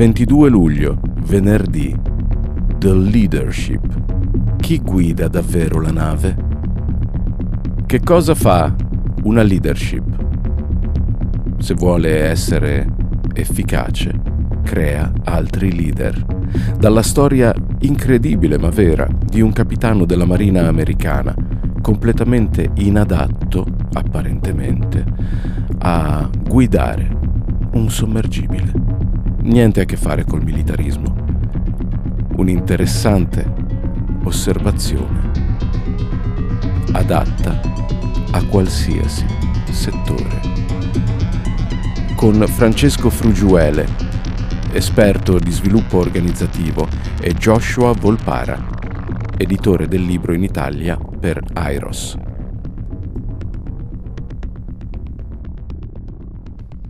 22 luglio, venerdì. The Leadership. Chi guida davvero la nave? Che cosa fa una leadership? Se vuole essere efficace, crea altri leader. Dalla storia incredibile ma vera di un capitano della Marina americana, completamente inadatto, apparentemente, a guidare un sommergibile. Niente a che fare col militarismo. Un'interessante osservazione adatta a qualsiasi settore. Con Francesco Frugiuele, esperto di sviluppo organizzativo, e Joshua Volpara, editore del libro in Italia per Airos.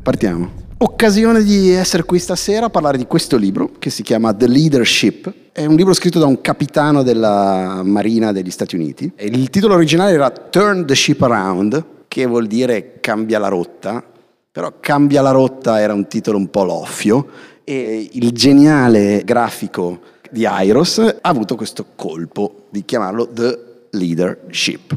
Partiamo. Occasione di essere qui stasera a parlare di questo libro che si chiama The Leadership. È un libro scritto da un capitano della Marina degli Stati Uniti. Il titolo originale era Turn the Ship Around, che vuol dire cambia la rotta, però cambia la rotta era un titolo un po' loffio e il geniale grafico di Airos ha avuto questo colpo di chiamarlo The Leadership.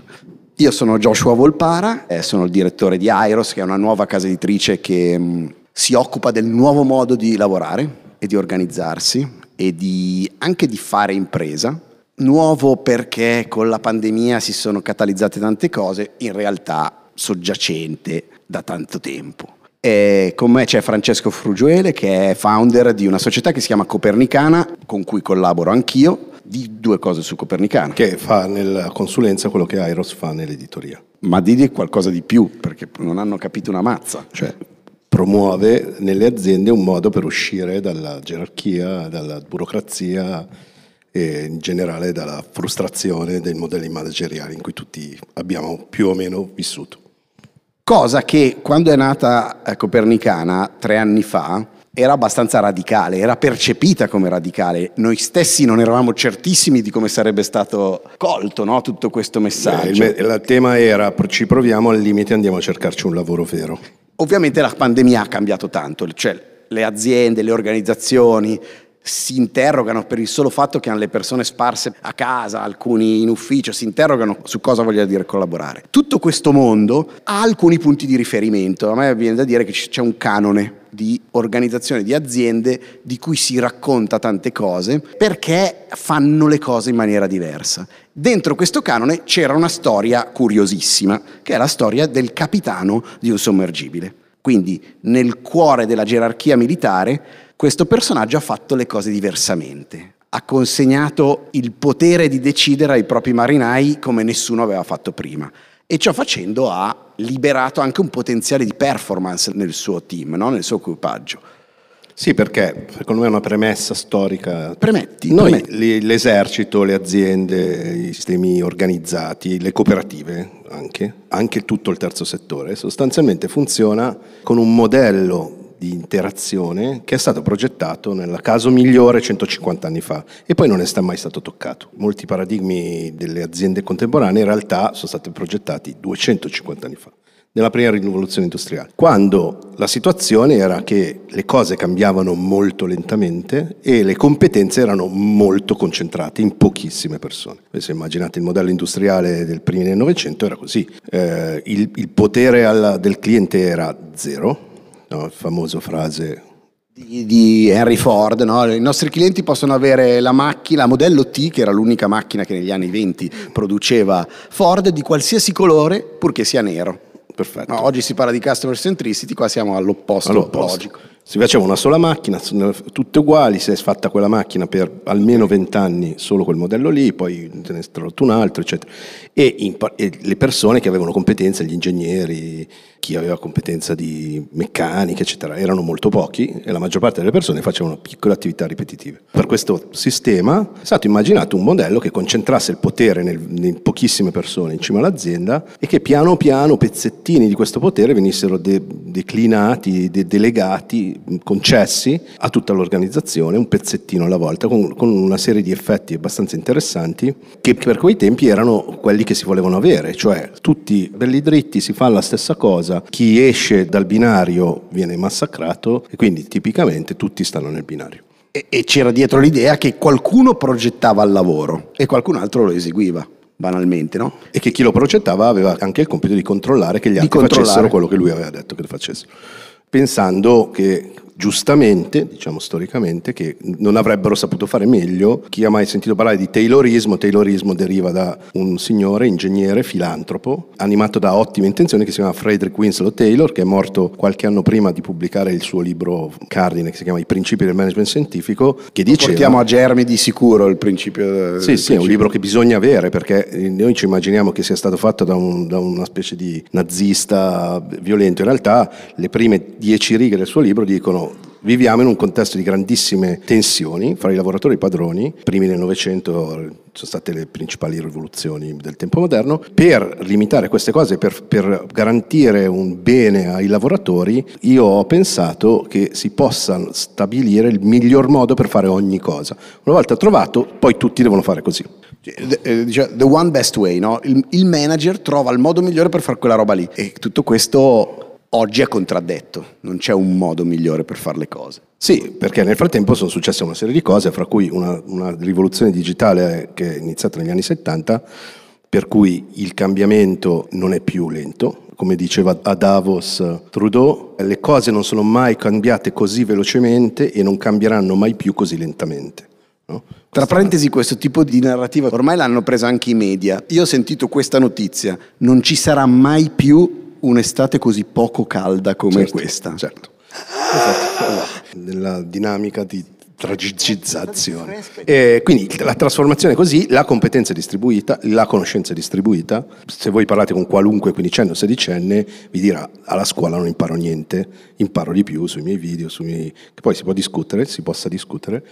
Io sono Joshua Volpara, eh, sono il direttore di Airos, che è una nuova casa editrice che mm, si occupa del nuovo modo di lavorare e di organizzarsi e di, anche di fare impresa. Nuovo perché con la pandemia si sono catalizzate tante cose, in realtà soggiacente da tanto tempo. E con me c'è Francesco Frugiuele che è founder di una società che si chiama Copernicana, con cui collaboro anch'io, di due cose su Copernicana. Che fa nella consulenza quello che Airos fa nell'editoria. Ma di qualcosa di più, perché non hanno capito una mazza. Cioè, promuove nelle aziende un modo per uscire dalla gerarchia, dalla burocrazia e in generale dalla frustrazione dei modelli manageriali in cui tutti abbiamo più o meno vissuto. Cosa che quando è nata eh, Copernicana tre anni fa era abbastanza radicale, era percepita come radicale. Noi stessi non eravamo certissimi di come sarebbe stato colto no? tutto questo messaggio. Beh, il, il, tema era ci proviamo, al limite andiamo a cercarci un lavoro vero. Ovviamente la pandemia ha cambiato tanto, cioè le aziende, le organizzazioni si interrogano per il solo fatto che hanno le persone sparse a casa, alcuni in ufficio, si interrogano su cosa voglia dire collaborare. Tutto questo mondo ha alcuni punti di riferimento, a me viene da dire che c'è un canone di organizzazione di aziende di cui si racconta tante cose perché fanno le cose in maniera diversa. Dentro questo canone c'era una storia curiosissima, che è la storia del capitano di un sommergibile. Quindi nel cuore della gerarchia militare questo personaggio ha fatto le cose diversamente. Ha consegnato il potere di decidere ai propri marinai come nessuno aveva fatto prima e ciò facendo ha liberato anche un potenziale di performance nel suo team, no? nel suo equipaggio. Sì, perché secondo me è una premessa storica. Premetti. Noi, premetti. l'esercito, le aziende, i sistemi organizzati, le cooperative anche, anche tutto il terzo settore, sostanzialmente funziona con un modello di interazione che è stato progettato nel caso migliore 150 anni fa e poi non è mai stato toccato. Molti paradigmi delle aziende contemporanee in realtà sono stati progettati 250 anni fa nella prima rivoluzione industriale, quando la situazione era che le cose cambiavano molto lentamente e le competenze erano molto concentrate in pochissime persone. Se immaginate il modello industriale del primi del Novecento era così, eh, il, il, potere alla, del cliente era zero, no? famosa frase di, di, Henry Ford, no? i nostri clienti possono avere la macchina, la modello T, che era l'unica macchina che negli anni 20 produceva Ford, di qualsiasi colore, purché sia nero. Perfetto. No, oggi si parla di customer centricity, qua siamo all'opposto, all'opposto. logico. Si faceva una sola macchina, tutte uguali, si è fatta quella macchina per almeno 20 anni, solo quel modello lì, poi te ne è tradotto un altro, eccetera. E, in, e, le persone che avevano competenze, gli ingegneri, chi aveva competenza di meccanica, eccetera, erano molto pochi e la maggior parte delle persone facevano piccole attività ripetitive. Per questo sistema è stato immaginato un modello che concentrasse il potere nel, in pochissime persone in cima all'azienda e che piano piano pezzettini di questo potere venissero de, declinati, de, delegati stati concessi a tutta l'organizzazione, un pezzettino alla volta, con, con una serie di effetti abbastanza interessanti, che per quei tempi erano quelli che si volevano avere, cioè tutti belli dritti, si fa la stessa cosa, chi esce dal binario viene massacrato e quindi tipicamente tutti stanno nel binario. E, e c'era dietro l'idea che qualcuno progettava il lavoro e qualcun altro lo eseguiva banalmente, no? E che chi lo progettava aveva anche il compito di controllare che gli altri facessero quello che lui aveva detto che facessero. Pensando che giustamente, diciamo storicamente, che non avrebbero saputo fare meglio. Chi ha mai sentito parlare di Taylorismo? Taylorismo deriva da un signore, ingegnere, filantropo, animato da ottime intenzioni, che si chiama Frederick Winslow Taylor, che è morto qualche anno prima di pubblicare il suo libro cardine, che si chiama I principi del management scientifico, che diceva... Portiamo a Germi di sicuro il principio... Sì, sì, è un libro che bisogna avere, perché noi ci immaginiamo che sia stato fatto da, un, da una specie di nazista violento. In realtà le prime dieci righe del suo libro dicono Viviamo in un contesto di grandissime tensioni fra i lavoratori e i padroni. Primi nel Novecento sono state le principali rivoluzioni del tempo moderno. Per limitare queste cose, per, per garantire un bene ai lavoratori, io ho pensato che si possa stabilire il miglior modo per fare ogni cosa. Una volta trovato, poi tutti devono fare così. Eh, the one best way, no? il, il manager trova il modo migliore per fare quella roba lì. E tutto questo oggi è contraddetto, non c'è un modo migliore per fare le cose. Sì, perché nel frattempo sono successe una serie di cose, fra cui una, una rivoluzione digitale che è iniziata negli anni 70, per cui il cambiamento non è più lento. Come diceva a Davos Trudeau, le cose non sono mai cambiate così velocemente e non cambieranno mai più così lentamente. No? Tra parentesi, questo tipo di narrativa ormai l'hanno presa anche i media. Io ho sentito questa notizia, non ci sarà mai più un'estate così poco calda come certo, questa. Certo. Esatto. Nella dinamica di tragicizzazione. E quindi la trasformazione è così, la competenza è distribuita, la conoscenza è distribuita. Se voi parlate con qualunque quindicenne o sedicenne, vi dirà alla scuola non imparo niente, imparo di più sui miei video, sui miei... che poi si può discutere, si possa discutere,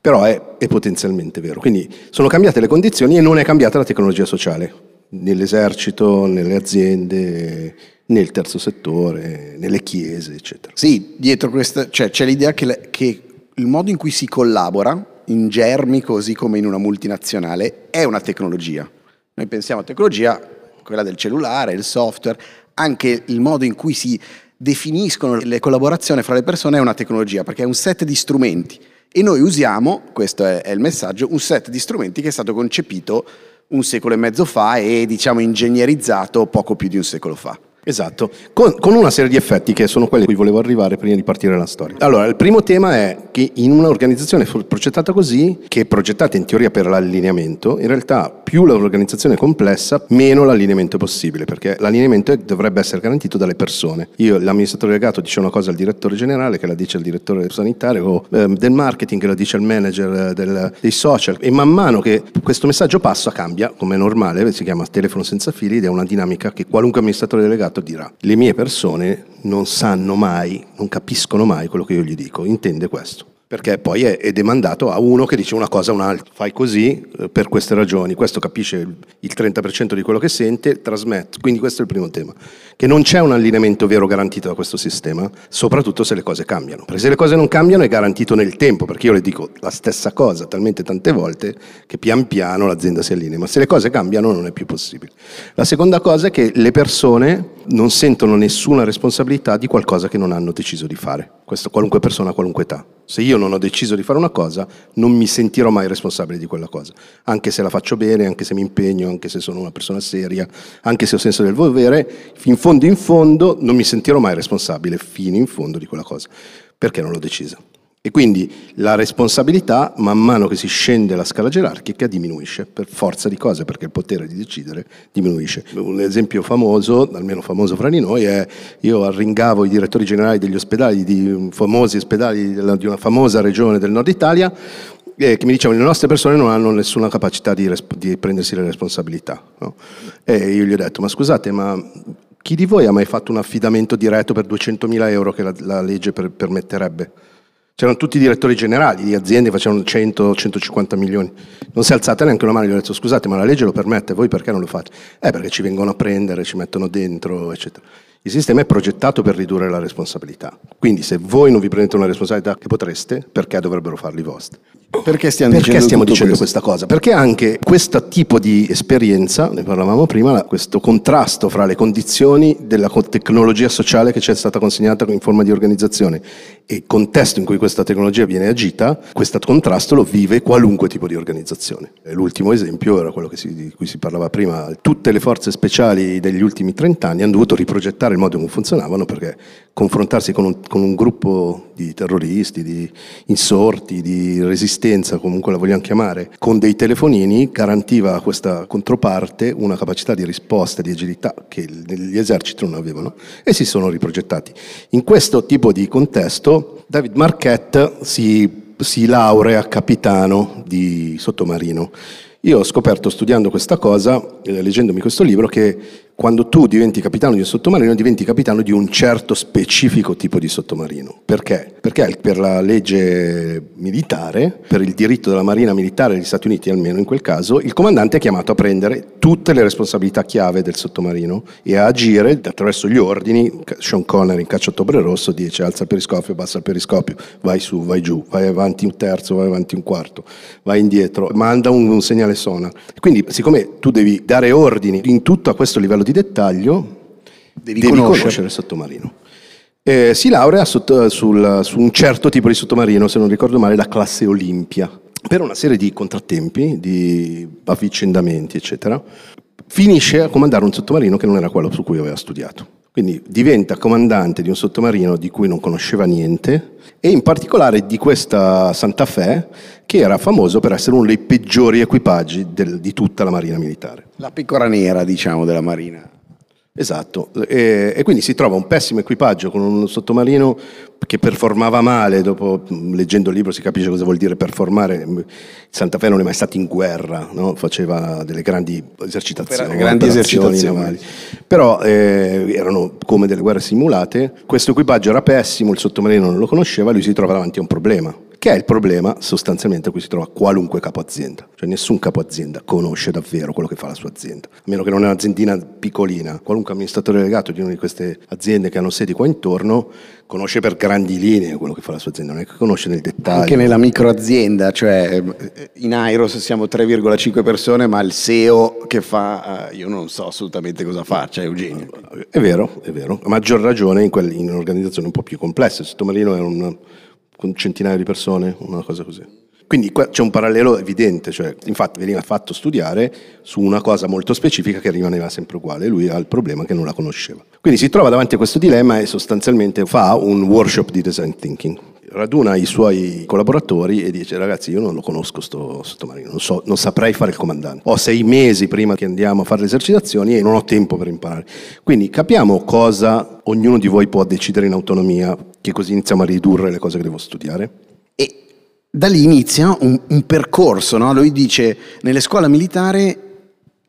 però è, è potenzialmente vero. Quindi sono cambiate le condizioni e non è cambiata la tecnologia sociale nell'esercito, nelle aziende, nel terzo settore, nelle chiese, eccetera. Sì, dietro questa cioè, c'è l'idea che, le, che il modo in cui si collabora in germi, così come in una multinazionale, è una tecnologia. Noi pensiamo a tecnologia, quella del cellulare, il software, anche il modo in cui si definiscono le collaborazioni fra le persone è una tecnologia, perché è un set di strumenti. E noi usiamo, questo è, è il messaggio, un set di strumenti che è stato concepito un secolo e mezzo fa e diciamo ingegnerizzato poco più di un secolo fa. Esatto, con, con, una serie di effetti che sono quelli a cui volevo arrivare prima di partire la storia. Allora, il primo tema è che in un'organizzazione progettata così, che è progettata in teoria per l'allineamento, in realtà più l'organizzazione è complessa, meno l'allineamento è possibile, perché l'allineamento dovrebbe essere garantito dalle persone. Io, l'amministratore delegato, dice una cosa al direttore generale, che la dice al direttore sanitario, o eh, del marketing, che la dice al manager del, dei social, e man mano che questo messaggio passa, cambia, come è normale, si chiama telefono senza fili ed è una dinamica che qualunque amministratore delegato avvocato dirà, le mie persone non sanno mai, non capiscono mai quello che io gli dico, intende questo perché poi è, è, demandato a uno che dice una cosa a un altro. Fai così eh, per queste ragioni, questo capisce il, il 30% di quello che sente, trasmette. Quindi questo è il primo tema, che non c'è un allineamento vero garantito da questo sistema, soprattutto se le cose cambiano. Perché se le cose non cambiano è garantito nel tempo, perché io le dico la stessa cosa talmente tante volte che pian piano l'azienda si allinea, ma se le cose cambiano non è più possibile. La seconda cosa è che le persone non sentono nessuna responsabilità di qualcosa che non hanno deciso di fare. Questo qualunque persona qualunque età. Se io non ho deciso di fare una cosa, non mi sentirò mai responsabile di quella cosa, anche se la faccio bene, anche se mi impegno, anche se sono una persona seria, anche se ho senso del volere, in fondo in fondo non mi sentirò mai responsabile fino in fondo di quella cosa, perché non l'ho decisa. E quindi la responsabilità, man mano che si scende la scala gerarchica, diminuisce per forza di cose, perché il potere di decidere diminuisce. Un esempio famoso, almeno famoso fra di noi, è io arringavo i direttori generali degli ospedali, di famosi ospedali di una famosa regione del nord Italia, eh, che mi dicevano le nostre persone non hanno nessuna capacità di, resp- di prendersi le responsabilità. No? E io gli ho detto, ma scusate, ma chi di voi ha mai fatto un affidamento diretto per 200.000 euro che la, la legge per- permetterebbe? C'erano tutti i direttori generali di aziende facevano 100-150 milioni. Non si è alzata neanche una mano e gli ho detto scusate ma la legge lo permette, voi perché non lo fate? Eh perché ci vengono a prendere, ci mettono dentro, eccetera. Il sistema è progettato per ridurre la responsabilità. Quindi se voi non vi prendete una responsabilità che potreste, perché dovrebbero farli i vostri? Perché stiamo Perché dicendo, stiamo dicendo questa cosa? Perché anche questo tipo di esperienza, ne parlavamo prima, questo contrasto fra le condizioni della tecnologia sociale che ci è stata consegnata in forma di organizzazione e il contesto in cui questa tecnologia viene agita, questo contrasto lo vive qualunque tipo di organizzazione. E l'ultimo esempio era quello si- di cui si parlava prima. Tutte le forze speciali degli ultimi 30 anni hanno dovuto riprogettare il modo in cui funzionavano perché confrontarsi con un, con un gruppo di terroristi, di insorti, di resistenza, comunque la vogliamo chiamare, con dei telefonini garantiva a questa controparte una capacità di risposta, di agilità che gli eserciti non avevano e si sono riprogettati. In questo tipo di contesto David Marquette si, si laurea capitano di sottomarino. Io ho scoperto studiando questa cosa, eh, leggendomi questo libro, che quando tu diventi capitano di un sottomarino, diventi capitano di un certo specifico tipo di sottomarino. Perché? Perché per la legge militare, per il diritto della Marina Militare degli Stati Uniti, almeno in quel caso, il comandante è chiamato a prendere tutte le responsabilità chiave del sottomarino e a agire attraverso gli ordini. Sean Connery in Caccia Ottobre Rosso dice alza il periscopio, bassa il periscopio, vai su, vai giù, vai avanti un terzo, vai avanti un quarto, vai indietro, manda un, un segnale sonar. Quindi siccome tu devi dare ordini in tutto a questo livello di dettaglio, Devi, devi conoscere. conoscere il sottomarino. Eh, si laurea sotto- sul- su un certo tipo di sottomarino, se non ricordo male, la classe Olimpia, per una serie di contrattempi, di avvicendamenti, eccetera. Finisce a comandare un sottomarino che non era quello su cui aveva studiato. Quindi diventa comandante di un sottomarino di cui non conosceva niente e in particolare di questa Santa Fe che era famoso per essere uno dei peggiori equipaggi del- di tutta la Marina Militare. La pecora nera, diciamo, della Marina. Esatto, e, e quindi si trova un pessimo equipaggio con un sottomarino che performava male, dopo leggendo il libro si capisce cosa vuol dire performare, Santa Fe non è mai stato in guerra, no? faceva delle grandi esercitazioni, grandi esercitazioni. navali. però eh, erano come delle guerre simulate, questo equipaggio era pessimo, il sottomarino non lo conosceva, lui si trova davanti a un problema, che è il problema sostanzialmente a cui si trova qualunque capo azienda, cioè nessun capo azienda conosce davvero quello che fa la sua azienda, a meno che non è un'aziendina piccolina, qualunque amministratore delegato di una di queste aziende che hanno sedi qua intorno conosce per grandi linee quello che fa la sua azienda, non è che conosce nel dettaglio. Anche nella microazienda, cioè eh, in Airos siamo 3,5 persone, ma il SEO che fa, eh, io non so assolutamente cosa faccia, Eugenio. È vero, è vero, a maggior ragione in, in un'organizzazione un po' più complessa, il sottomarino è un, con centinaia di persone, una cosa così. Quindi qua c'è un parallelo evidente, cioè, infatti veniva fatto studiare su una cosa molto specifica che rimaneva sempre uguale, lui ha il problema che non la conosceva. Quindi si trova davanti a questo dilemma e sostanzialmente fa un workshop di design thinking. Raduna i suoi collaboratori e dice ragazzi io non lo conosco sto sottomarino, non, so, non saprei fare il comandante. Ho sei mesi prima che andiamo a fare le esercitazioni e non ho tempo per imparare. Quindi capiamo cosa ognuno di voi può decidere in autonomia, che così iniziamo a ridurre le cose che devo studiare. E da lì inizia un, un percorso, no? Lui dice, nelle scuole militari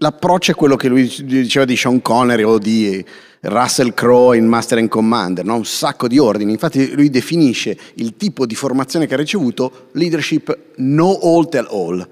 l'approccio è quello che lui diceva di Sean Connery o di Russell Crowe in Master and Commander, no? un sacco di ordini. Infatti lui definisce il tipo di formazione che ha ricevuto leadership know all tell all.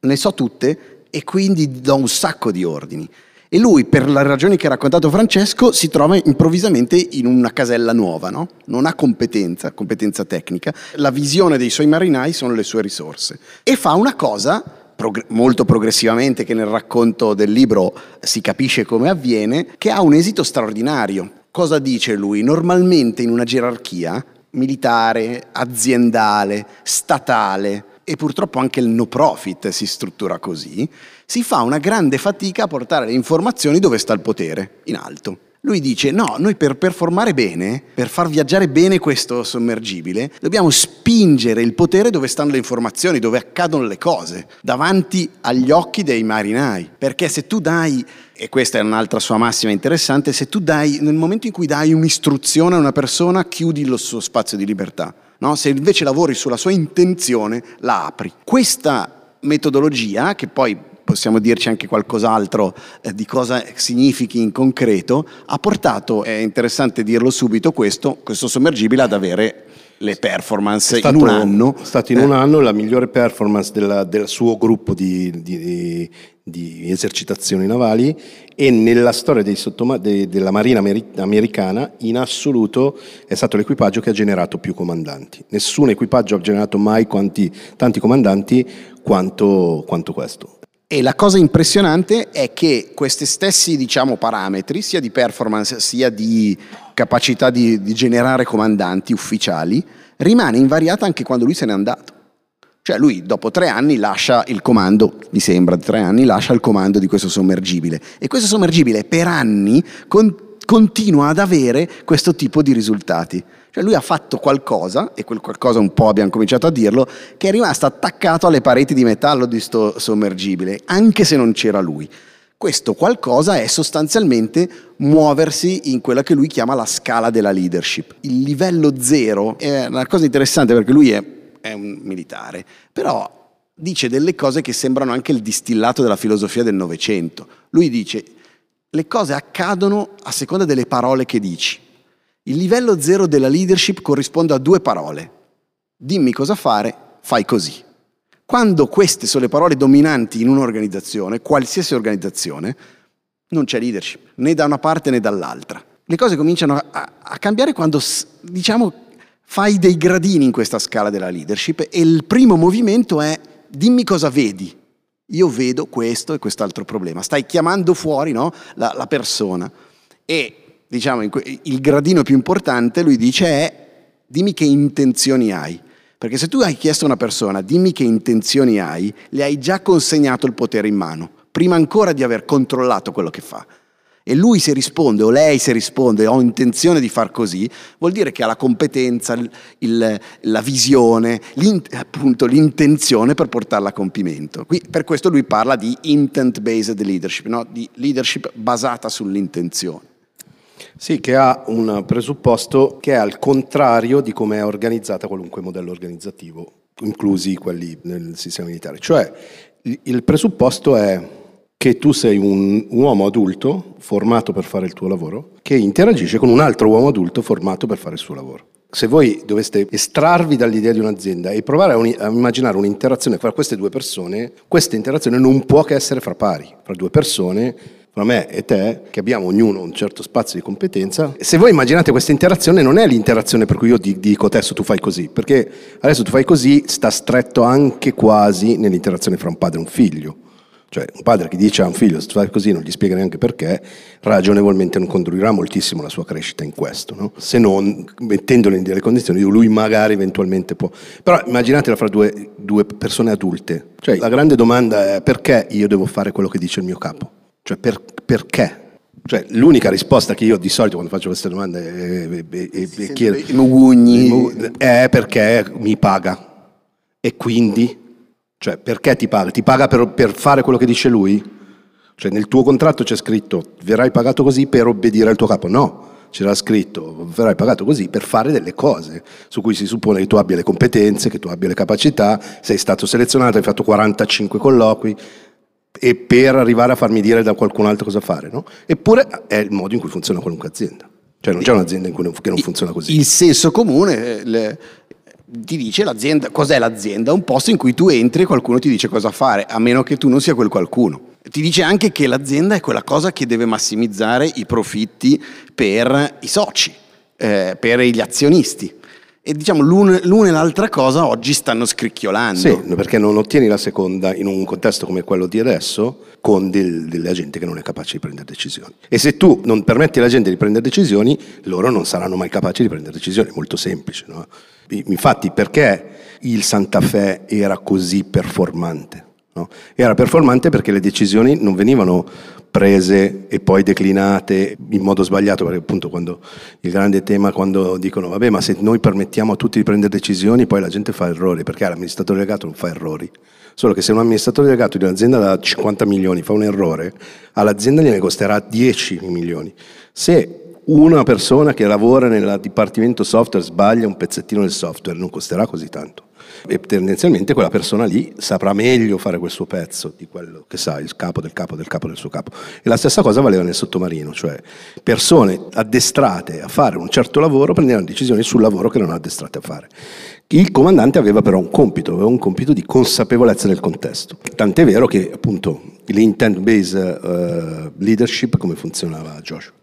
Ne so tutte e quindi do un sacco di ordini. E lui, per le ragioni che ha raccontato Francesco, si trova improvvisamente in una casella nuova, no? Non ha competenza, competenza tecnica. La visione dei suoi marinai sono le sue risorse. E fa una cosa progr- molto progressivamente, che nel racconto del libro si capisce come avviene, che ha un esito straordinario. Cosa dice lui? Normalmente in una gerarchia militare, aziendale, statale e purtroppo anche il no profit si struttura così, si fa una grande fatica a portare le informazioni dove sta il potere, in alto. Lui dice: No, noi per performare bene, per far viaggiare bene questo sommergibile, dobbiamo spingere il potere dove stanno le informazioni, dove accadono le cose, davanti agli occhi dei marinai. Perché se tu dai, e questa è un'altra sua massima interessante, se tu dai, nel momento in cui dai un'istruzione a una persona, chiudi il suo spazio di libertà. No? Se invece lavori sulla sua intenzione, la apri. Questa metodologia, che poi possiamo dirci anche qualcos'altro eh, di cosa significhi in concreto, ha portato, è interessante dirlo subito questo, questo sommergibile ad avere le performance stato, in un anno. È stato in Eh. un anno la migliore performance della- del suo gruppo di, di- di esercitazioni navali e nella storia dei sottoma- de- della Marina ameri- americana in assoluto è stato l'equipaggio che ha generato più comandanti. Nessun equipaggio ha generato mai quanti- tanti comandanti quanto, quanto questo. E la cosa impressionante è che questi stessi diciamo, parametri, sia di performance sia di capacità di, di generare comandanti ufficiali, rimane invariata anche quando lui se n'è andato. Cioè lui dopo tre anni lascia il comando, mi sembra tre anni, lascia il comando di questo sommergibile. E questo sommergibile per anni con- continua ad avere questo tipo di risultati. Cioè lui ha fatto qualcosa, e quel qualcosa un po' abbiamo cominciato a dirlo, che è rimasto attaccato alle pareti di metallo di sto sommergibile, anche se non c'era lui. Questo qualcosa è sostanzialmente muoversi in quella che lui chiama la scala della leadership. Il livello zero è una cosa interessante perché lui è, è un militare, però dice delle cose che sembrano anche il distillato della filosofia del Novecento. Lui dice le cose accadono a seconda delle parole che dici. Il livello zero della leadership corrisponde a due parole. Dimmi cosa fare, fai così. Quando queste sono le parole dominanti in un'organizzazione, qualsiasi organizzazione, non c'è leadership, né da una parte né dall'altra. Le cose cominciano a, a- cambiare quando, diciamo, fai dei gradini in questa scala della leadership e il primo movimento è dimmi cosa vedi. Io vedo questo e quest'altro problema. Stai chiamando fuori no, la, la persona. E diciamo, il gradino più importante, lui dice, è dimmi che intenzioni hai. Perché se tu hai chiesto a una persona, dimmi che intenzioni hai, le hai già consegnato il potere in mano, prima ancora di aver controllato quello che fa. E lui se risponde, o lei se risponde, ho intenzione di far così, vuol dire che ha la competenza, il- il- la visione, appunto l'intenzione per portarla a compimento. Qui, per questo lui parla di intent-based leadership, no? di leadership basata sull'intenzione. Sì, che ha un presupposto che è al contrario di come è organizzata qualunque modello organizzativo, inclusi quelli nel sistema militare. Cioè, il- presupposto è che tu sei un uomo adulto formato per fare il tuo lavoro, che interagisce con un altro uomo adulto formato per fare il suo lavoro. Se voi doveste estrarvi dall'idea di un'azienda e provare a, uni- a immaginare un'interazione fra queste due persone, questa interazione non può che essere fra pari, fra due persone, fra me e te, che abbiamo ognuno un certo spazio di competenza. Se voi immaginate questa interazione, non è l'interazione per cui io di- dico adesso tu fai così, perché adesso tu fai così sta stretto anche quasi nell'interazione fra un padre e un figlio. Cioè un padre che dice a un figlio se fai così non gli spiega neanche perché, ragionevolmente non condurrà moltissimo la sua crescita in questo, no? se non mettendolo in delle condizioni lui magari eventualmente può. Però immaginatela fra due, due persone adulte. Cioè, la grande domanda è perché io devo fare quello che dice il mio capo? Cioè per- perché? Cioè, l'unica risposta che io di solito quando faccio queste domande eh, eh, eh, chiedo mugugni. è perché mi paga e quindi cioè, perché ti paga? Ti paga per, per fare quello che dice lui? Cioè, nel tuo contratto c'è scritto verrai pagato così per obbedire al tuo capo? No, c'era scritto verrai pagato così per fare delle cose su cui si suppone che tu abbia le competenze, che tu abbia le capacità, sei stato selezionato, hai fatto 45 colloqui e per arrivare a farmi dire da qualcun altro cosa fare, no? Eppure è il modo in cui funziona qualunque azienda. Cioè non c'è un'azienda in cui non, che non funziona così. Il senso comune eh, le- ti dice l'azienda, cos'è l'azienda? Un posto in cui tu entri e qualcuno ti dice cosa fare, a meno che tu non sia quel qualcuno. Ti dice anche che l'azienda è quella cosa che deve massimizzare i profitti per i soci, eh, per gli azionisti. E diciamo l'una e l'altra cosa oggi stanno scricchiolando. Sì, perché non ottieni la seconda in un contesto come quello di adesso con del- della gente che non è capace di prendere decisioni. E se tu non permetti alla gente di prendere decisioni, loro non saranno mai capaci di prendere decisioni, è molto semplice. no? Infatti perché il Santa Fe era così performante? no? Era performante perché le decisioni non venivano prese e poi declinate in modo sbagliato, perché appunto quando il grande tema quando dicono vabbè ma se noi permettiamo a tutti di prendere decisioni poi la gente fa errori, perché l'amministratore delegato non fa errori. Solo che se un amministratore delegato di un'azienda da 50 milioni fa un errore, all'azienda gliene costerà 10 milioni. Se una persona che lavora nel dipartimento software sbaglia un pezzettino del software, non costerà così tanto. E tendenzialmente quella persona lì saprà meglio fare quel suo pezzo di quello che sa, il capo del capo del capo del suo capo. E la stessa cosa valeva nel sottomarino, cioè persone addestrate a fare un certo lavoro prendevano decisioni sul lavoro che non addestrate a fare. Il comandante aveva però un compito, aveva un compito di consapevolezza del contesto. Tant'è vero che appunto l'intent-based uh, leadership come funzionava Joshua?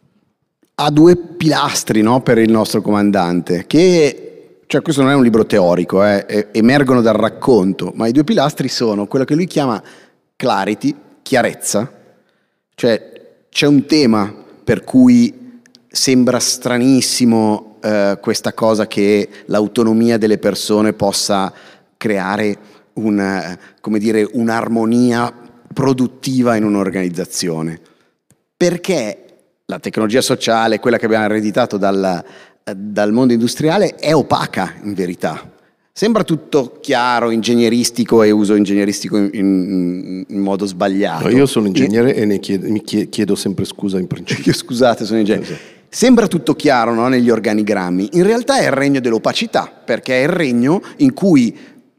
Ha due pilastri no, per il nostro comandante, che cioè questo non è un libro teorico, eh, emergono dal racconto, ma i due pilastri sono quello che lui chiama clarity, chiarezza, cioè c'è un tema per cui sembra stranissimo eh, questa cosa che l'autonomia delle persone possa creare una, dire, un'armonia produttiva in un'organizzazione. Perché la tecnologia sociale, quella che abbiamo ereditato dal, dal mondo industriale, è opaca in verità. Sembra tutto chiaro, ingegneristico e uso ingegneristico in, in, in modo sbagliato. No, io sono ingegnere e chiedo, mi chiedo sempre scusa in principio. Scusate, sono ingegnere. Sembra tutto chiaro no, negli organigrammi, in realtà è il regno dell'opacità, perché è il regno in cui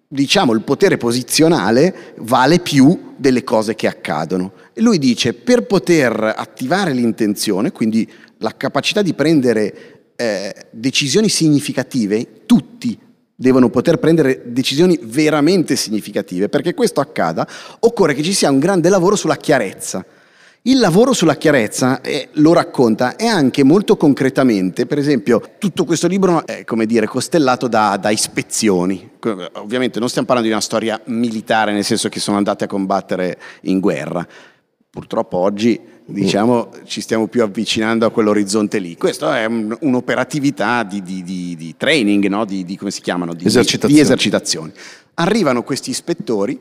diciamo, il potere posizionale vale più delle cose che accadono. E lui dice, per poter attivare l'intenzione, quindi la capacità di prendere eh, decisioni significative, tutti devono poter prendere decisioni veramente significative, perché questo accada, occorre che ci sia un grande lavoro sulla chiarezza. Il lavoro sulla chiarezza, eh, lo racconta, è anche molto concretamente, per esempio, tutto questo libro è, come dire, costellato da, da, ispezioni. Ovviamente non stiamo parlando di una storia militare, nel senso che sono andati a combattere in guerra. Purtroppo oggi, diciamo, ci stiamo più avvicinando a quell'orizzonte lì. Questa è un, un'operatività di, di, di, di training, no? di, come si chiamano? Di esercitazioni. esercitazioni. Arrivano questi ispettori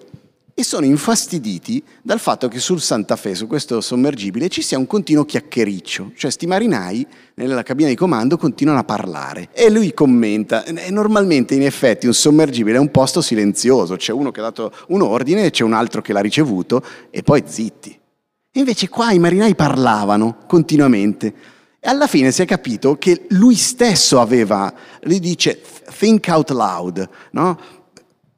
e sono infastiditi dal fatto che sul Santa Fe, su questo sommergibile, ci sia un continuo chiacchiericcio, cioè sti marinai nella cabina di comando continuano a parlare e lui commenta, normalmente in effetti un sommergibile è un posto silenzioso, c'è uno che ha dato un ordine, c'è un altro che l'ha ricevuto e poi zitti. Invece qua i marinai parlavano continuamente e alla fine si è capito che lui stesso aveva, lui dice think out loud, no?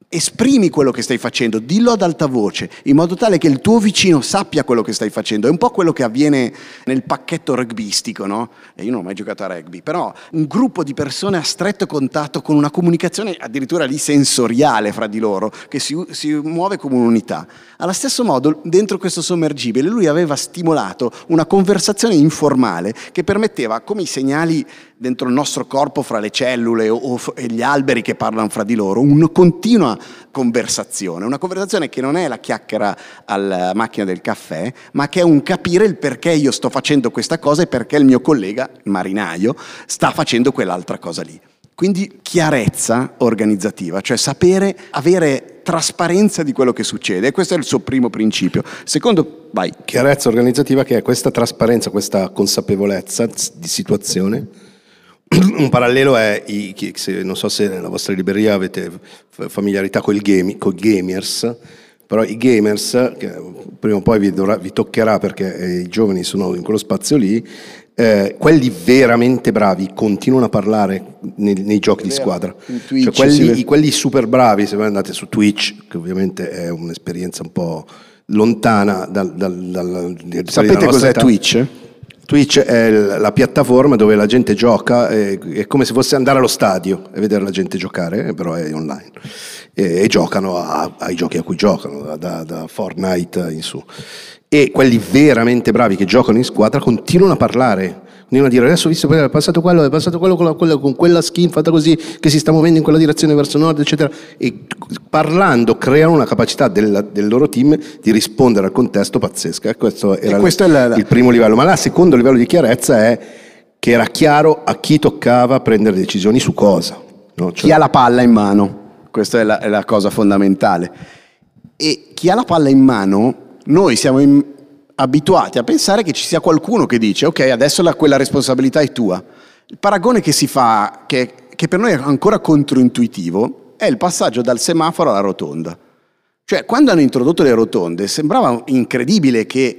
Esprimi quello che stai facendo, dillo ad alta voce, in modo tale che il tuo vicino sappia quello che stai facendo. È un po' quello che avviene nel pacchetto rugbyistico, no? E io non ho mai giocato a rugby, però un gruppo di persone a stretto contatto con una comunicazione addirittura lì sensoriale fra di loro, che si, si muove come un'unità. Allo stesso modo, dentro questo sommergibile, lui aveva stimolato una conversazione informale che permetteva, come i segnali dentro il nostro corpo fra le cellule o, o gli alberi che parlano fra di loro, una continua conversazione, una conversazione che non è la chiacchiera alla macchina del caffè, ma che è un capire il perché io sto facendo questa cosa e perché il mio collega, il marinaio, sta facendo quell'altra cosa lì. Quindi chiarezza organizzativa, cioè sapere, avere trasparenza di quello che succede. Questo è il suo primo principio. Secondo, vai. Chiarezza organizzativa che è questa trasparenza, questa consapevolezza di situazione un parallelo è, non so se nella vostra libreria avete familiarità con i gamers, però i gamers, che prima o poi vi, dovrà, vi toccherà perché eh, i giovani sono in quello spazio lì, eh, quelli veramente bravi continuano a parlare nei, nei giochi di squadra. Twitch, cioè quelli, quelli, super bravi, se voi andate su Twitch, che ovviamente è un'esperienza un po' lontana dal... dal, dal, dal Sapete cos'è età. Twitch? Twitch è la piattaforma dove la gente gioca, è, come se fosse andare allo stadio e vedere la gente giocare, però è online. E, e giocano a, ai giochi a cui giocano, da, da Fortnite in su. E quelli veramente bravi che giocano in squadra continuano a parlare Continuano a dire adesso ho visto è passato quello, è passato quello con, quello con, quella skin fatta così, che si sta muovendo in quella direzione verso nord, eccetera. E parlando creano una capacità del, del loro team di rispondere al contesto pazzesca. Questo era questo il, la, il primo livello. Ma là, il secondo livello di chiarezza è che era chiaro a chi toccava prendere decisioni su cosa. No? Cioè, chi ha la palla in mano, questa è la, è la cosa fondamentale. E chi ha la palla in mano, noi siamo in, abituati a pensare che ci sia qualcuno che dice ok, adesso la, quella responsabilità è tua. Il paragone che si fa, che, che per noi è ancora controintuitivo, è il passaggio dal semaforo alla rotonda. Cioè, quando hanno introdotto le rotonde, sembrava incredibile che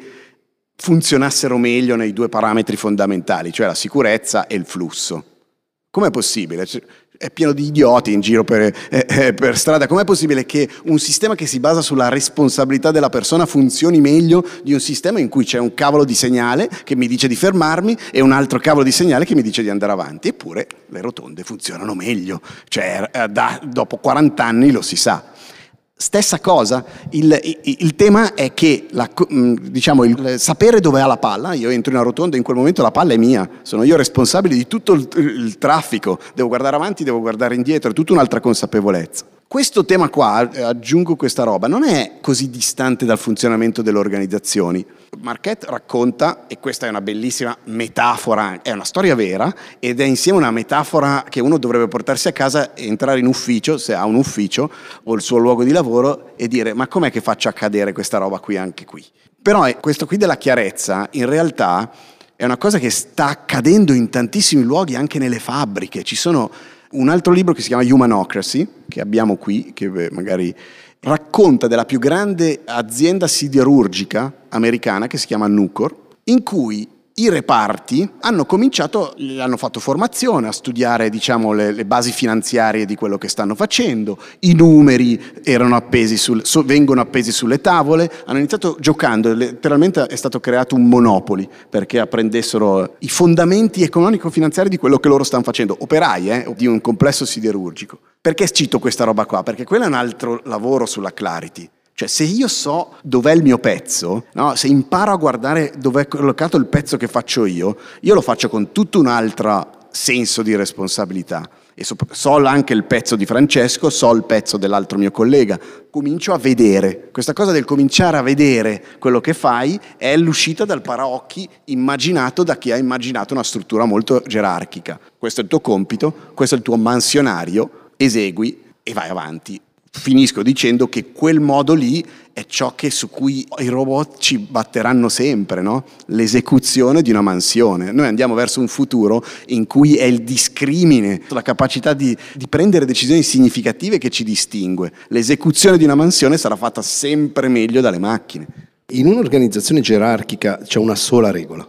funzionassero meglio nei due parametri fondamentali, cioè la sicurezza e il flusso. Com'è possibile? È pieno di idioti in giro per, eh, eh, per strada. Com'è possibile che un sistema che si basa sulla responsabilità della persona funzioni meglio di un sistema in cui c'è un cavolo di segnale che mi dice di fermarmi e un altro cavolo di segnale che mi dice di andare avanti? Eppure le rotonde funzionano meglio, cioè eh, da, dopo 40 anni lo si sa. Stessa cosa, il, il, il, tema è che la, diciamo, il sapere dove ha la palla, io entro in una rotonda e in quel momento la palla è mia, sono io responsabile di tutto il, il traffico, devo guardare avanti, devo guardare indietro, è tutta un'altra consapevolezza. Questo tema qua, aggiungo questa roba, non è così distante dal funzionamento delle organizzazioni. Marquette racconta, e questa è una bellissima metafora, è una storia vera ed è insieme una metafora che uno dovrebbe portarsi a casa entrare in ufficio, se ha un ufficio o il suo luogo di lavoro, e dire ma com'è che faccio accadere questa roba qui anche qui? Però eh, questo qui della chiarezza in realtà è una cosa che sta accadendo in tantissimi luoghi, anche nelle fabbriche. Ci sono un altro libro che si chiama Humanocracy, che abbiamo qui, che magari racconta della più grande azienda siderurgica americana che si chiama Nucor, in cui i reparti hanno cominciato, hanno fatto formazione a studiare diciamo, le, le, basi finanziarie di quello che stanno facendo, i numeri appesi sul, so, vengono appesi sulle tavole, hanno iniziato giocando, letteralmente è stato creato un monopoli perché apprendessero i fondamenti economico-finanziari di quello che loro stanno facendo, operai eh, di un complesso siderurgico. Perché cito questa roba qua? Perché quello è un altro lavoro sulla Clarity. Cioè, se io so dov'è il mio pezzo, no? se imparo a guardare dove è collocato il pezzo che faccio io, io lo faccio con tutto un altro senso di responsabilità. E so, so anche il pezzo di Francesco, so il pezzo dell'altro mio collega. Comincio a vedere. Questa cosa del cominciare a vedere quello che fai è l'uscita dal paraocchi immaginato da chi ha immaginato una struttura molto gerarchica. Questo è il tuo compito, questo è il tuo mansionario, esegui e vai avanti finisco dicendo che quel modo lì è ciò che, su cui i robot ci batteranno sempre, no? l'esecuzione di una mansione. Noi andiamo verso un futuro in cui è il discrimine, la capacità di, di prendere decisioni significative che ci distingue. L'esecuzione di una mansione sarà fatta sempre meglio dalle macchine. In un'organizzazione gerarchica c'è una sola regola,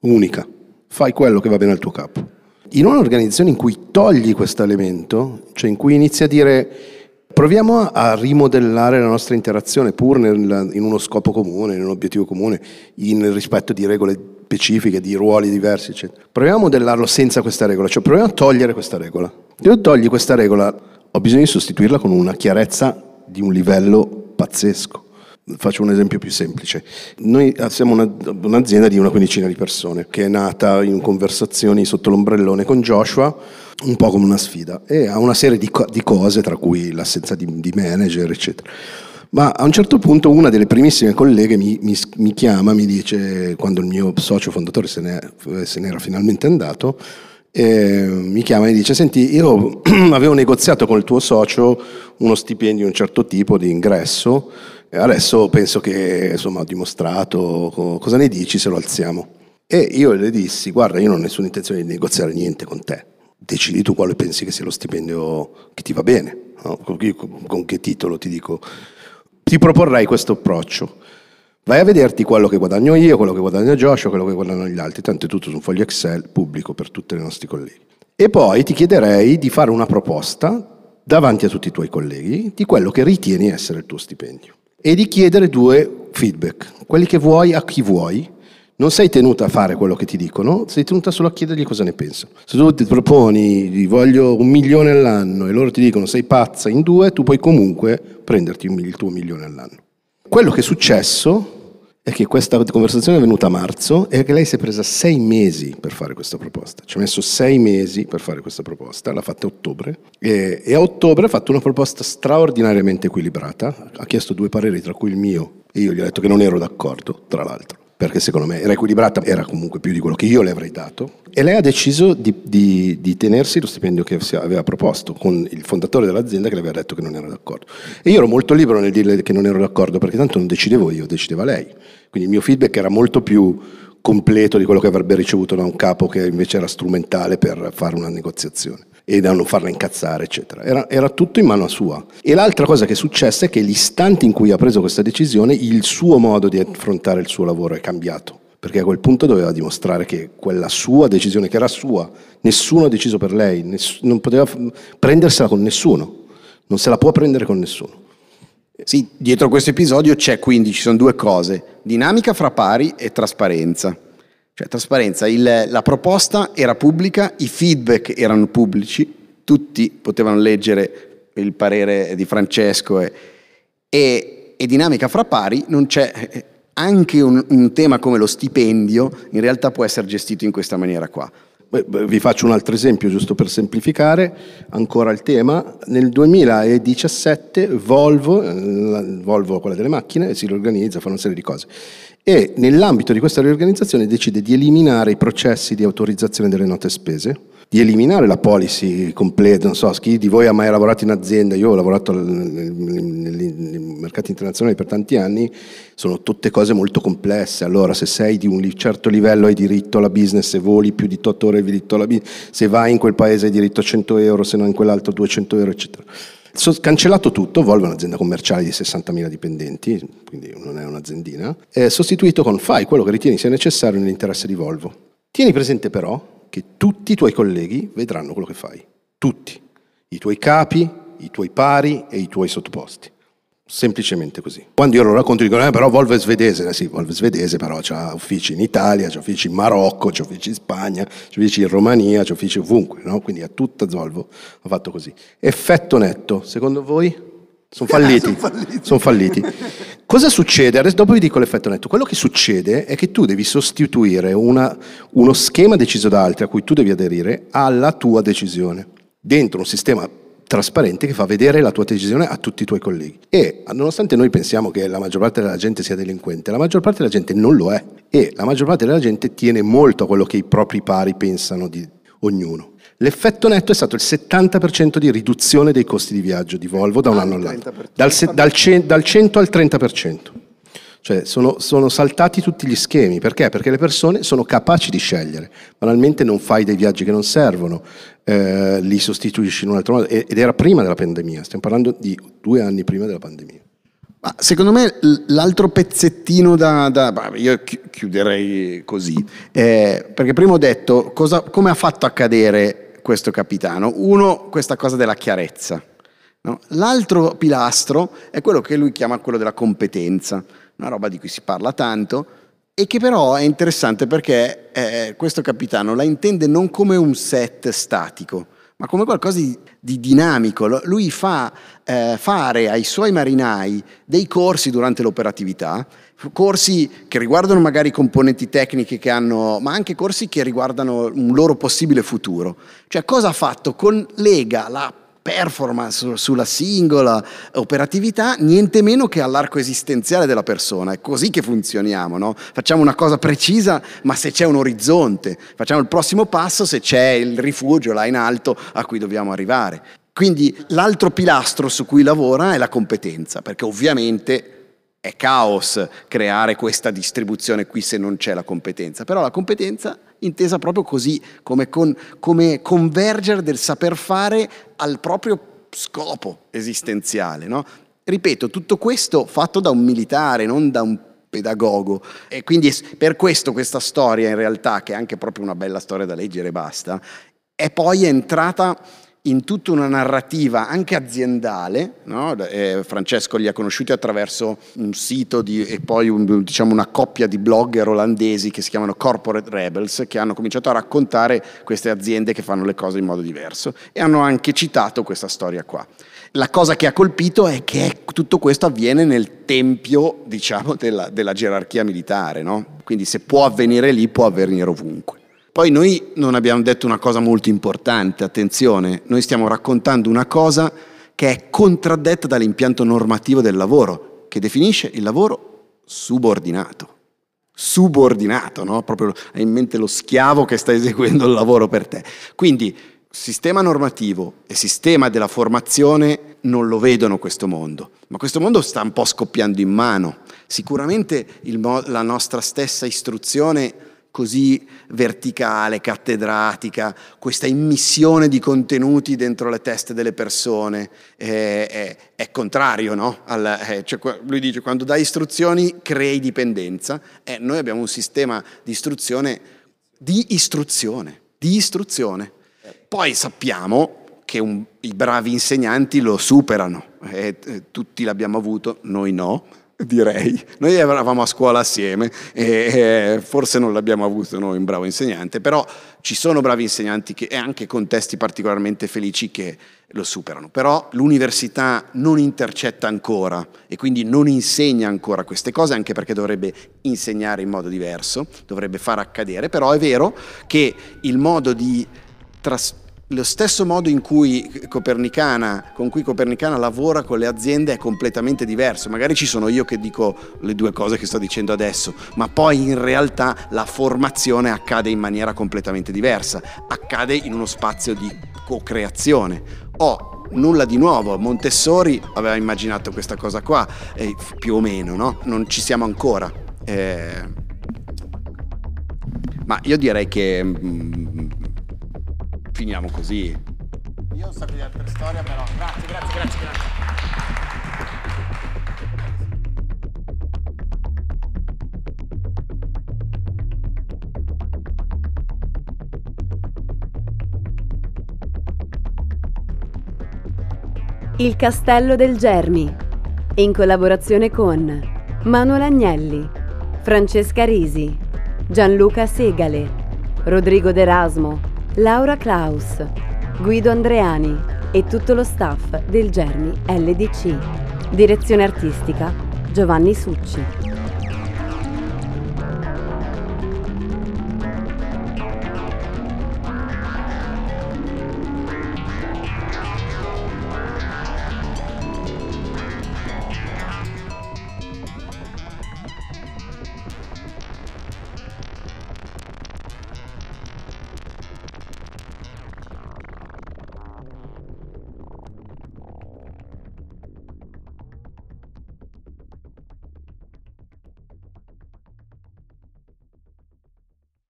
unica. Fai quello che va bene al tuo capo. In un'organizzazione in cui togli questo elemento, cioè in cui inizi a dire Proviamo a rimodellare la nostra interazione pur nel, in uno scopo comune, in un obiettivo comune, in rispetto di regole specifiche, di ruoli diversi, eccetera. Proviamo a modellarlo senza questa regola, cioè proviamo a togliere questa regola. Se io togli questa regola, ho bisogno di sostituirla con una chiarezza di un livello pazzesco. Faccio un esempio più semplice. Noi siamo una, un'azienda di una quindicina di persone che è nata in conversazioni sotto l'ombrellone con Joshua, un po' come una sfida, e ha una serie di, co- di cose, tra cui l'assenza di, di, manager, eccetera. Ma a un certo punto una delle primissime colleghe mi, mi, mi chiama, mi dice, quando il mio socio fondatore se, se n'era finalmente andato, mi chiama e mi dice, senti, io avevo negoziato con il tuo socio uno stipendio di un certo tipo di ingresso, Adesso penso che insomma, ho dimostrato cosa ne dici se lo alziamo. E io le dissi, guarda, io non ho nessuna intenzione di negoziare niente con te. Decidi tu quale pensi che sia lo stipendio che ti va bene. No? Con che titolo ti dico? Ti proporrei questo approccio. Vai a vederti quello che guadagno io, quello che guadagna Joshua, quello che guadagnano gli altri, tanto è tutto su un foglio Excel pubblico per tutti i nostri colleghi. E poi ti chiederei di fare una proposta davanti a tutti i tuoi colleghi di quello che ritieni essere il tuo stipendio e di chiedere due feedback, quelli che vuoi a chi vuoi. Non sei tenuta a fare quello che ti dicono, sei tenuta solo a chiedergli cosa ne pensano. Se tu ti proponi, voglio un milione all'anno e loro ti dicono sei pazza in due, tu puoi comunque prenderti il tuo milione all'anno. Quello che è successo è che questa conversazione è venuta a marzo e che lei si è presa sei mesi per fare questa proposta. Ci ha messo sei mesi per fare questa proposta, l'ha fatta a ottobre e, e a ottobre ha fatto una proposta straordinariamente equilibrata, ha chiesto due pareri tra cui il mio e io gli ho detto che non ero d'accordo, tra l'altro perché secondo me era equilibrata, era comunque più di quello che io le avrei dato, e lei ha deciso di, di, di, tenersi lo stipendio che aveva proposto con il fondatore dell'azienda che le aveva detto che non era d'accordo. E io ero molto libero nel dirle che non ero d'accordo, perché tanto non decidevo io, decideva lei. Quindi il mio feedback era molto più completo di quello che avrebbe ricevuto da un capo che invece era strumentale per fare una negoziazione e da non farla incazzare, eccetera. Era, era, tutto in mano sua. E l'altra cosa che è successa è che l'istante in cui ha preso questa decisione, il suo modo di affrontare il suo lavoro è cambiato. perché a quel punto doveva dimostrare che quella sua decisione, che era sua, nessuno ha deciso per lei, ness- non poteva f- prendersela con nessuno, non se la può prendere con nessuno. Sì, dietro questo episodio c'è quindi, ci sono due cose, dinamica fra pari e trasparenza. Cioè trasparenza, il, la proposta era pubblica, i feedback erano pubblici, tutti potevano leggere il parere di Francesco e, e, e dinamica fra pari, non c'è anche un, un tema come lo stipendio in realtà può essere gestito in questa maniera qua. Vi faccio un altro esempio giusto per semplificare ancora il tema. Nel 2017 Volvo, eh, Volvo quella delle macchine, si riorganizza, fa una serie di cose e nell'ambito di questa riorganizzazione decide di eliminare i processi di autorizzazione delle note spese di eliminare la policy completa, non so, chi di voi ha mai lavorato in azienda, io ho lavorato nei mercati internazionali per tanti anni, sono tutte cose molto complesse, allora se sei di un certo livello hai diritto alla business, se voli più di 8 ore hai diritto alla business, se vai in quel paese hai diritto a 100 euro, se no in quell'altro 200 euro, eccetera. Cancellato tutto, Volvo è un'azienda commerciale di 60.000 dipendenti, quindi non è un'aziendina, è sostituito con fai quello che ritieni sia necessario nell'interesse di Volvo. Tieni presente però che tutti i tuoi colleghi vedranno quello che fai. Tutti. I tuoi capi, i tuoi pari e i tuoi sottoposti. Semplicemente così. Quando io lo racconto dicono, eh, però Volvo è svedese, eh, sì, Volvo è svedese, però ha uffici in Italia, ha uffici in Marocco, ha uffici in Spagna, ha uffici in Romania, ha uffici ovunque, no? Quindi a tutta Volvo ha fatto così. Effetto netto, secondo voi? Sono falliti. sono falliti. Sono falliti. Cosa succede? Adesso dopo vi dico l'effetto netto. Quello che succede è che tu devi sostituire una, uno schema deciso da altri a cui tu devi aderire alla tua decisione, dentro un sistema trasparente che fa vedere la tua decisione a tutti i tuoi colleghi. E nonostante noi pensiamo che la maggior parte della gente sia delinquente, la maggior parte della gente non lo è e la maggior parte della gente tiene molto a quello che i propri pari pensano di ognuno. L'effetto netto è stato il 70% di riduzione dei costi di viaggio di Volvo da un anno all'altro, dal, dal, dal 100 al 30%. Cioè sono, sono, saltati tutti gli schemi, perché? Perché le persone sono capaci di scegliere, banalmente non fai dei viaggi che non servono, eh, li sostituisci in un altro modo, ed era prima della pandemia, stiamo parlando di due anni prima della pandemia. Ma secondo me l'altro pezzettino da, da io chiuderei così, eh, perché prima ho detto cosa, come ha fatto accadere questo capitano. Uno, questa cosa della chiarezza. No? L'altro pilastro è quello che lui chiama quello della competenza, una roba di cui si parla tanto e che però è interessante perché eh, questo capitano la intende non come un set statico, ma come qualcosa di, di dinamico. Lui fa eh, fare ai suoi marinai dei corsi durante l'operatività, corsi che riguardano magari componenti tecniche che hanno, ma anche corsi che riguardano un loro possibile futuro. Cioè cosa ha fatto? Con Lega la performance sulla singola operatività, niente meno che all'arco esistenziale della persona. È così che funzioniamo, no? Facciamo una cosa precisa, ma se c'è un orizzonte, facciamo il prossimo passo se c'è il rifugio là in alto a cui dobbiamo arrivare. Quindi l'altro pilastro su cui lavora è la competenza, perché ovviamente è caos creare questa distribuzione qui se non c'è la competenza, però la competenza intesa proprio così, come, con, come convergere del saper fare al proprio scopo esistenziale. No? Ripeto, tutto questo fatto da un militare, non da un pedagogo. E quindi per questo questa storia in realtà, che è anche proprio una bella storia da leggere e basta, è poi entrata in tutta una narrativa anche aziendale, no? eh, Francesco li ha conosciuti attraverso un sito di, e poi un, diciamo una coppia di blogger olandesi che si chiamano Corporate Rebels, che hanno cominciato a raccontare queste aziende che fanno le cose in modo diverso e hanno anche citato questa storia qua. La cosa che ha colpito è che tutto questo avviene nel tempio, diciamo, della, della gerarchia militare, no? quindi se può avvenire lì, può avvenire ovunque. Poi noi non abbiamo detto una cosa molto importante, attenzione, noi stiamo raccontando una cosa che è contraddetta dall'impianto normativo del lavoro, che definisce il lavoro subordinato. Subordinato, no? Proprio hai in mente lo schiavo che sta eseguendo il lavoro per te. Quindi sistema normativo e sistema della formazione non lo vedono questo mondo, ma questo mondo sta un po' scoppiando in mano. Sicuramente il, la nostra stessa istruzione così verticale, cattedratica, questa immissione di contenuti dentro le teste delle persone, è, è, è contrario, no? Al, è, cioè, lui dice quando dai istruzioni crei dipendenza, eh, noi abbiamo un sistema di istruzione, di istruzione, di istruzione. Poi sappiamo che un, i bravi insegnanti lo superano, eh, tutti l'abbiamo avuto, noi no, direi. Noi eravamo a scuola assieme e forse non l'abbiamo avuto noi un bravo insegnante, però ci sono bravi insegnanti che, e anche contesti particolarmente felici che lo superano. Però l'università non intercetta ancora e quindi non insegna ancora queste cose, anche perché dovrebbe insegnare in modo diverso, dovrebbe far accadere, però è vero che il modo di trasmettere lo stesso modo in cui Copernicana, con cui Copernicana lavora con le aziende è completamente diverso. Magari ci sono io che dico le due cose che sto dicendo adesso, ma poi in realtà la formazione accade in maniera completamente diversa, accade in uno spazio di co-creazione. Ho nulla di nuovo, Montessori aveva immaginato questa cosa qua, eh, più o meno, no? Non ci siamo ancora. Eh, ma io direi che... Finiamo così. Io ho un sacco di altre storie, però. Grazie, grazie, grazie, grazie. Il Castello del Germi, in collaborazione con Manuel Agnelli, Francesca Risi, Gianluca Segale, Rodrigo D'Erasmo, Laura Klaus, Guido Andreani e tutto lo staff del Germi LDC. Direzione artistica Giovanni Succi.